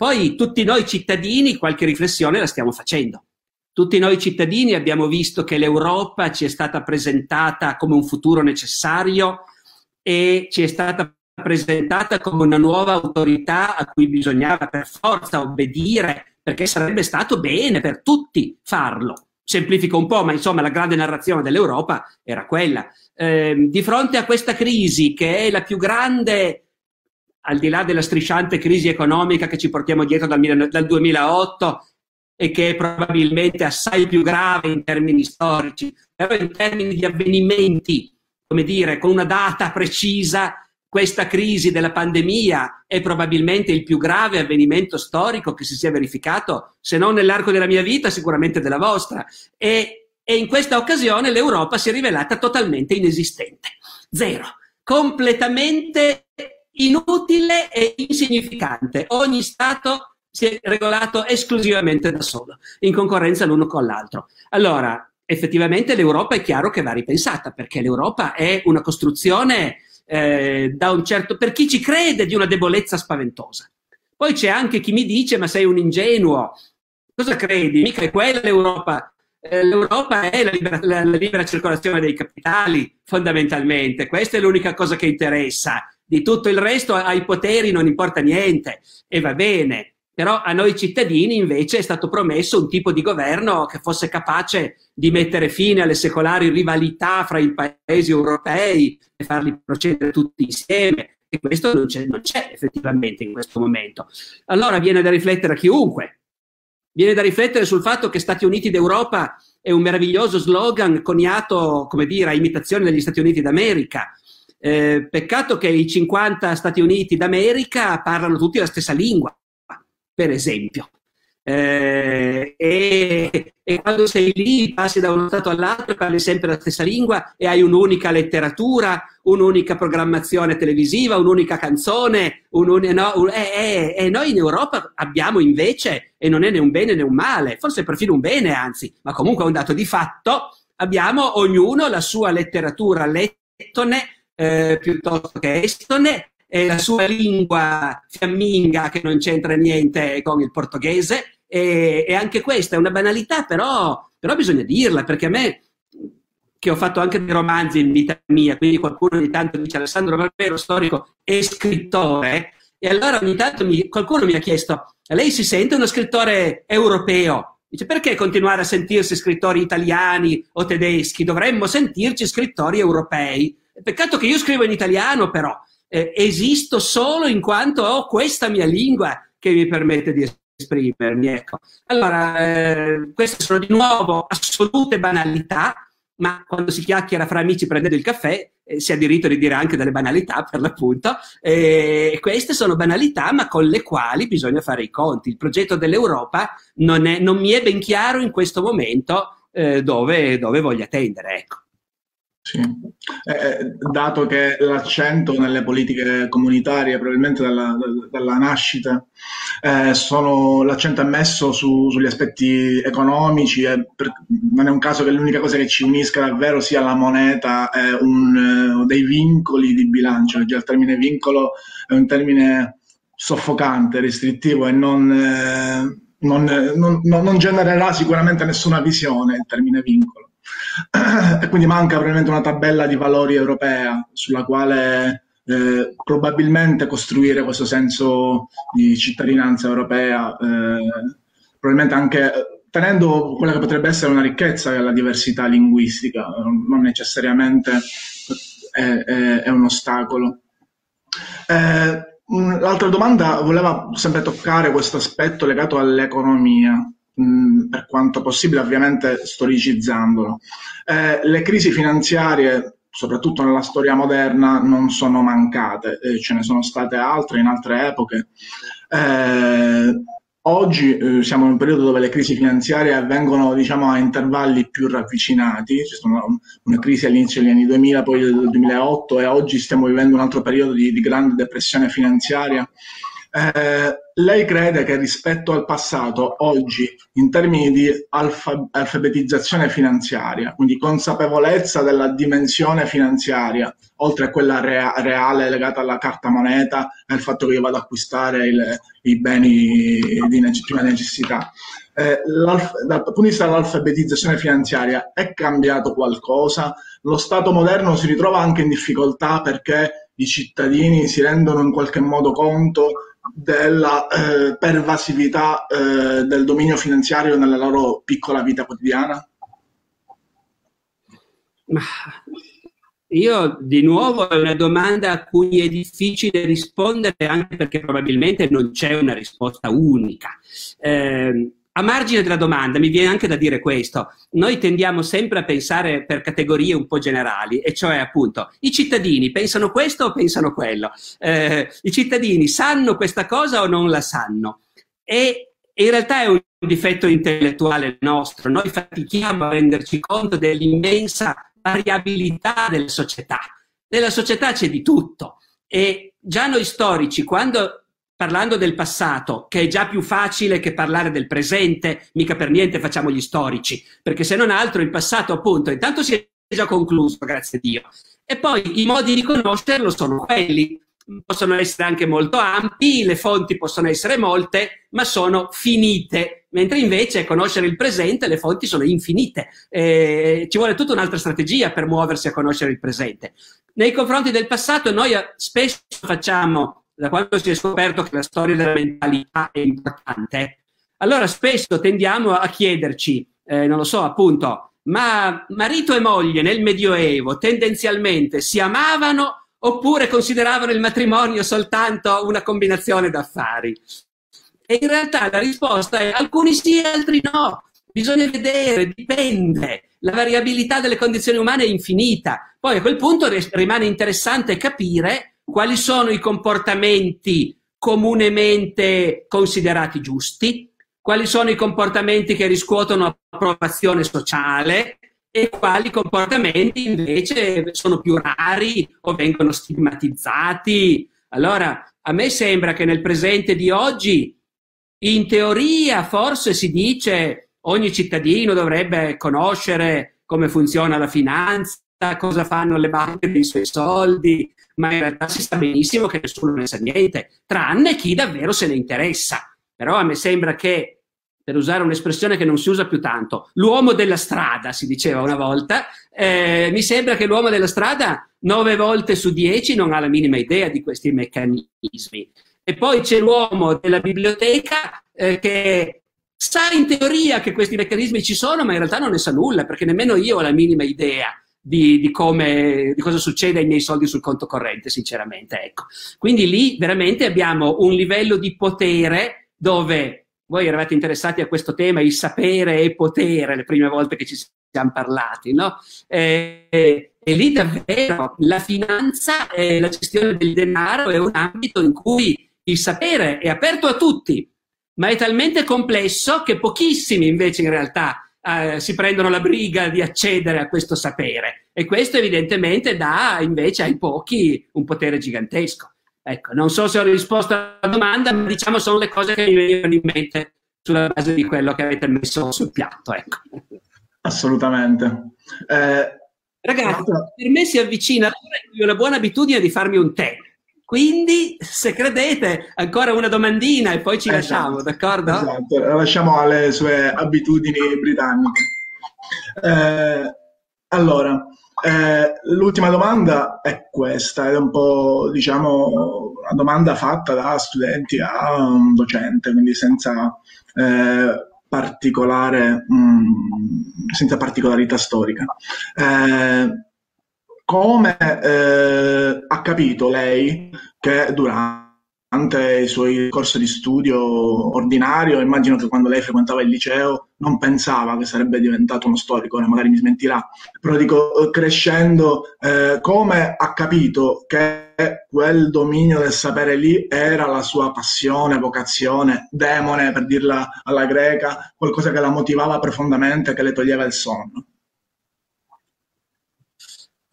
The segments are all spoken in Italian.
Poi tutti noi cittadini qualche riflessione la stiamo facendo. Tutti noi cittadini abbiamo visto che l'Europa ci è stata presentata come un futuro necessario e ci è stata presentata come una nuova autorità a cui bisognava per forza obbedire perché sarebbe stato bene per tutti farlo. Semplifico un po', ma insomma la grande narrazione dell'Europa era quella. Eh, di fronte a questa crisi, che è la più grande al di là della strisciante crisi economica che ci portiamo dietro dal, dal 2008 e che è probabilmente assai più grave in termini storici, però in termini di avvenimenti, come dire, con una data precisa, questa crisi della pandemia è probabilmente il più grave avvenimento storico che si sia verificato, se non nell'arco della mia vita, sicuramente della vostra. E, e in questa occasione l'Europa si è rivelata totalmente inesistente. Zero. Completamente inutile e insignificante. Ogni Stato si è regolato esclusivamente da solo, in concorrenza l'uno con l'altro. Allora, effettivamente l'Europa è chiaro che va ripensata, perché l'Europa è una costruzione eh, da un certo, per chi ci crede, di una debolezza spaventosa. Poi c'è anche chi mi dice, ma sei un ingenuo, cosa credi? Mica è quella l'Europa. Eh, L'Europa è la libera, la, la libera circolazione dei capitali, fondamentalmente. Questa è l'unica cosa che interessa. Di tutto il resto ai poteri non importa niente e va bene. Però a noi cittadini invece è stato promesso un tipo di governo che fosse capace di mettere fine alle secolari rivalità fra i paesi europei e farli procedere tutti insieme. E questo non c'è, non c'è effettivamente in questo momento. Allora viene da riflettere a chiunque. Viene da riflettere sul fatto che Stati Uniti d'Europa è un meraviglioso slogan coniato, come dire, a imitazione degli Stati Uniti d'America. Eh, peccato che i 50 Stati Uniti d'America parlano tutti la stessa lingua per esempio. Eh, e, e, quando sei lì passi da uno stato all'altro, parli sempre la stessa lingua e hai un'unica letteratura, un'unica programmazione televisiva, un'unica canzone. Un, no, un, eh, eh, e noi in Europa abbiamo invece, e non è né un bene né un male, forse perfino un bene anzi, ma comunque è un dato di fatto, abbiamo ognuno la sua letteratura lettone eh, piuttosto che estone e la sua lingua fiamminga che non c'entra niente con il portoghese e, e anche questa è una banalità, però, però, bisogna dirla perché a me che ho fatto anche dei romanzi in vita mia, quindi qualcuno ogni tanto dice Alessandro Barbero, storico e scrittore, e allora ogni tanto mi, qualcuno mi ha chiesto, lei si sente uno scrittore europeo? Dice, perché continuare a sentirsi scrittori italiani o tedeschi? Dovremmo sentirci scrittori europei. Peccato che io scrivo in italiano, però, eh, esisto solo in quanto ho questa mia lingua che mi permette di esprimermi. Ecco. Allora, eh, queste sono di nuovo assolute banalità, ma quando si chiacchiera fra amici prendendo il caffè eh, si ha diritto di dire anche delle banalità per l'appunto. E queste sono banalità, ma con le quali bisogna fare i conti. Il progetto dell'Europa non, è, non mi è ben chiaro in questo momento eh, dove, dove voglia tendere. Ecco. Sì. Eh, dato che l'accento nelle politiche comunitarie, probabilmente dalla, dalla nascita, eh, sono, l'accento è messo su, sugli aspetti economici, e per, non è un caso che l'unica cosa che ci unisca davvero sia la moneta e un, dei vincoli di bilancio, perché il termine vincolo è un termine soffocante, restrittivo e non, eh, non, non, non genererà sicuramente nessuna visione il termine vincolo e quindi manca probabilmente una tabella di valori europea sulla quale eh, probabilmente costruire questo senso di cittadinanza europea, eh, probabilmente anche tenendo quella che potrebbe essere una ricchezza che è la diversità linguistica, non necessariamente è, è, è un ostacolo. Eh, l'altra domanda voleva sempre toccare questo aspetto legato all'economia per quanto possibile ovviamente storicizzandolo. Eh, le crisi finanziarie soprattutto nella storia moderna, non sono mancate, eh, ce ne sono state altre in altre epoche. Eh, oggi eh, siamo in un periodo dove le crisi finanziarie avvengono diciamo, a intervalli più ravvicinati, c'è stata una crisi all'inizio degli anni 2000, poi del 2008 e oggi stiamo vivendo un altro periodo di, di grande depressione finanziaria eh, lei crede che rispetto al passato, oggi, in termini di alfa- alfabetizzazione finanziaria, quindi consapevolezza della dimensione finanziaria, oltre a quella rea- reale legata alla carta moneta e al fatto che io vado ad acquistare il, i beni di legittima necessità, eh, dal punto di vista dell'alfabetizzazione finanziaria è cambiato qualcosa? Lo Stato moderno si ritrova anche in difficoltà perché i cittadini si rendono in qualche modo conto della eh, pervasività eh, del dominio finanziario nella loro piccola vita quotidiana? Io di nuovo è una domanda a cui è difficile rispondere anche perché probabilmente non c'è una risposta unica. Eh, a margine della domanda mi viene anche da dire questo, noi tendiamo sempre a pensare per categorie un po' generali, e cioè appunto i cittadini pensano questo o pensano quello, eh, i cittadini sanno questa cosa o non la sanno. E in realtà è un difetto intellettuale nostro, noi fatichiamo a renderci conto dell'immensa variabilità della società. Nella società c'è di tutto e già noi storici, quando parlando del passato, che è già più facile che parlare del presente, mica per niente facciamo gli storici, perché se non altro il passato appunto intanto si è già concluso, grazie a Dio. E poi i modi di conoscerlo sono quelli, possono essere anche molto ampi, le fonti possono essere molte, ma sono finite, mentre invece conoscere il presente le fonti sono infinite. Eh, ci vuole tutta un'altra strategia per muoversi a conoscere il presente. Nei confronti del passato noi spesso facciamo da quando si è scoperto che la storia della mentalità è importante, allora spesso tendiamo a chiederci, eh, non lo so, appunto, ma marito e moglie nel Medioevo tendenzialmente si amavano oppure consideravano il matrimonio soltanto una combinazione d'affari? E in realtà la risposta è alcuni sì, altri no. Bisogna vedere, dipende. La variabilità delle condizioni umane è infinita. Poi a quel punto rimane interessante capire quali sono i comportamenti comunemente considerati giusti, quali sono i comportamenti che riscuotono approvazione sociale e quali comportamenti invece sono più rari o vengono stigmatizzati. Allora, a me sembra che nel presente di oggi, in teoria, forse si dice ogni cittadino dovrebbe conoscere come funziona la finanza, cosa fanno le banche dei suoi soldi, ma in realtà si sa benissimo che nessuno ne sa niente, tranne chi davvero se ne interessa. Però a me sembra che, per usare un'espressione che non si usa più tanto, l'uomo della strada, si diceva una volta, eh, mi sembra che l'uomo della strada nove volte su dieci non ha la minima idea di questi meccanismi. E poi c'è l'uomo della biblioteca eh, che sa in teoria che questi meccanismi ci sono, ma in realtà non ne sa nulla, perché nemmeno io ho la minima idea di, di, come, di cosa succede ai miei soldi sul conto corrente, sinceramente. Ecco. Quindi lì veramente abbiamo un livello di potere dove voi eravate interessati a questo tema, il sapere e potere, le prime volte che ci siamo parlati, no? E, e lì davvero la finanza e la gestione del denaro è un ambito in cui il sapere è aperto a tutti, ma è talmente complesso che pochissimi invece in realtà eh, si prendono la briga di accedere a questo sapere e questo evidentemente dà invece ai pochi un potere gigantesco. Ecco, non so se ho risposto alla domanda, ma diciamo sono le cose che mi venivano in mente sulla base di quello che avete messo sul piatto. Ecco. Assolutamente. Eh, Ragazzi, per me si avvicina, ho la buona abitudine di farmi un tè quindi, se credete, ancora una domandina e poi ci esatto, lasciamo, d'accordo? Esatto, la lasciamo alle sue abitudini britanniche. Eh, allora, eh, l'ultima domanda è questa, è un po', diciamo, una domanda fatta da studenti a un docente, quindi senza eh, particolare, mh, mm, senza particolarità storica. Eh, come eh, ha capito lei che durante i suoi corsi di studio ordinario, immagino che quando lei frequentava il liceo non pensava che sarebbe diventato uno storico, magari mi smentirà, però dico, crescendo, eh, come ha capito che quel dominio del sapere lì era la sua passione, vocazione, demone, per dirla alla greca, qualcosa che la motivava profondamente, che le toglieva il sonno?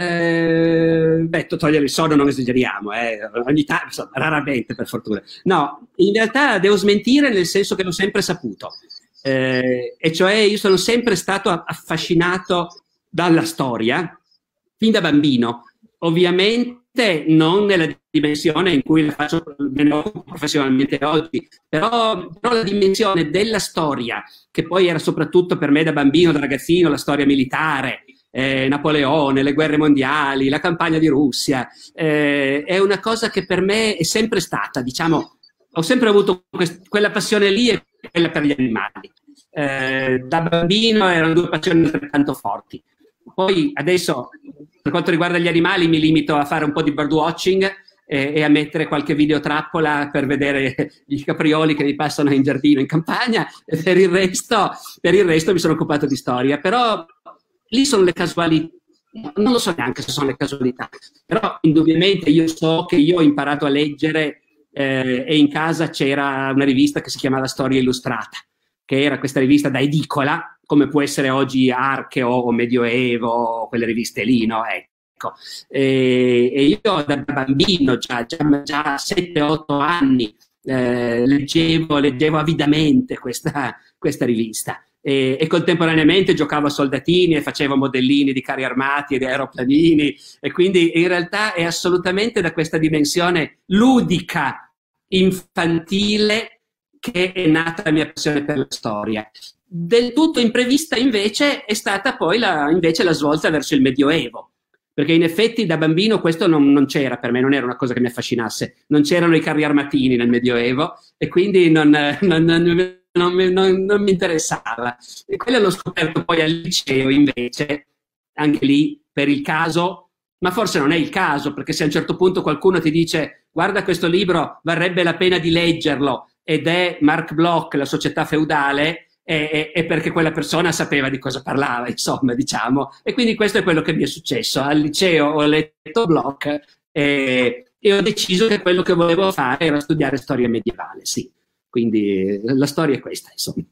Eh, beh, togliere il sonno non esageriamo, eh. ogni insomma, raramente per fortuna. No, in realtà devo smentire nel senso che l'ho sempre saputo, eh, e cioè io sono sempre stato affascinato dalla storia, fin da bambino. Ovviamente non nella dimensione in cui la faccio professionalmente oggi, però, però, la dimensione della storia, che poi era soprattutto per me da bambino, da ragazzino, la storia militare, eh, Napoleone, le guerre mondiali, la campagna di Russia, eh, è una cosa che per me è sempre stata, diciamo, ho sempre avuto quest- quella passione lì e quella per gli animali. Eh, da bambino erano due passioni altrettanto forti. Poi adesso, per quanto riguarda gli animali, mi limito a fare un po' di birdwatching e, e a mettere qualche videotrappola per vedere i caprioli che mi passano in giardino, in campagna, per il resto, per il resto mi sono occupato di storia. Però lì sono le casualità, non lo so neanche se sono le casualità, però indubbiamente io so che io ho imparato a leggere eh, e in casa c'era una rivista che si chiamava Storia Illustrata, che era questa rivista da edicola, come può essere oggi Archeo o Medioevo, quelle riviste lì, no? Ecco. E, e io da bambino, già, già, già 7-8 anni, eh, leggevo, leggevo avidamente questa, questa rivista e, e, contemporaneamente giocavo a soldatini e facevo modellini di carri armati e di aeroplanini. E quindi in realtà è assolutamente da questa dimensione ludica, infantile, che è nata la mia passione per la storia. Del tutto imprevista invece è stata poi la, la svolta verso il Medioevo, perché in effetti da bambino questo non, non, c'era per me, non era una cosa che mi affascinasse, non c'erano i carri armatini nel Medioevo e quindi non, non, non non mi, non, non mi interessava. E quello l'ho scoperto poi al liceo invece, anche lì per il caso, ma forse non è il caso, perché se a un certo punto qualcuno ti dice guarda questo libro, varrebbe la pena di leggerlo, ed è Mark Bloch, la società feudale, è, è, perché quella persona sapeva di cosa parlava, insomma, diciamo. E quindi questo è quello che mi è successo. Al liceo ho letto Bloch e, e ho deciso che quello che volevo fare era studiare storia medievale, sì. Quindi la storia è questa, insomma.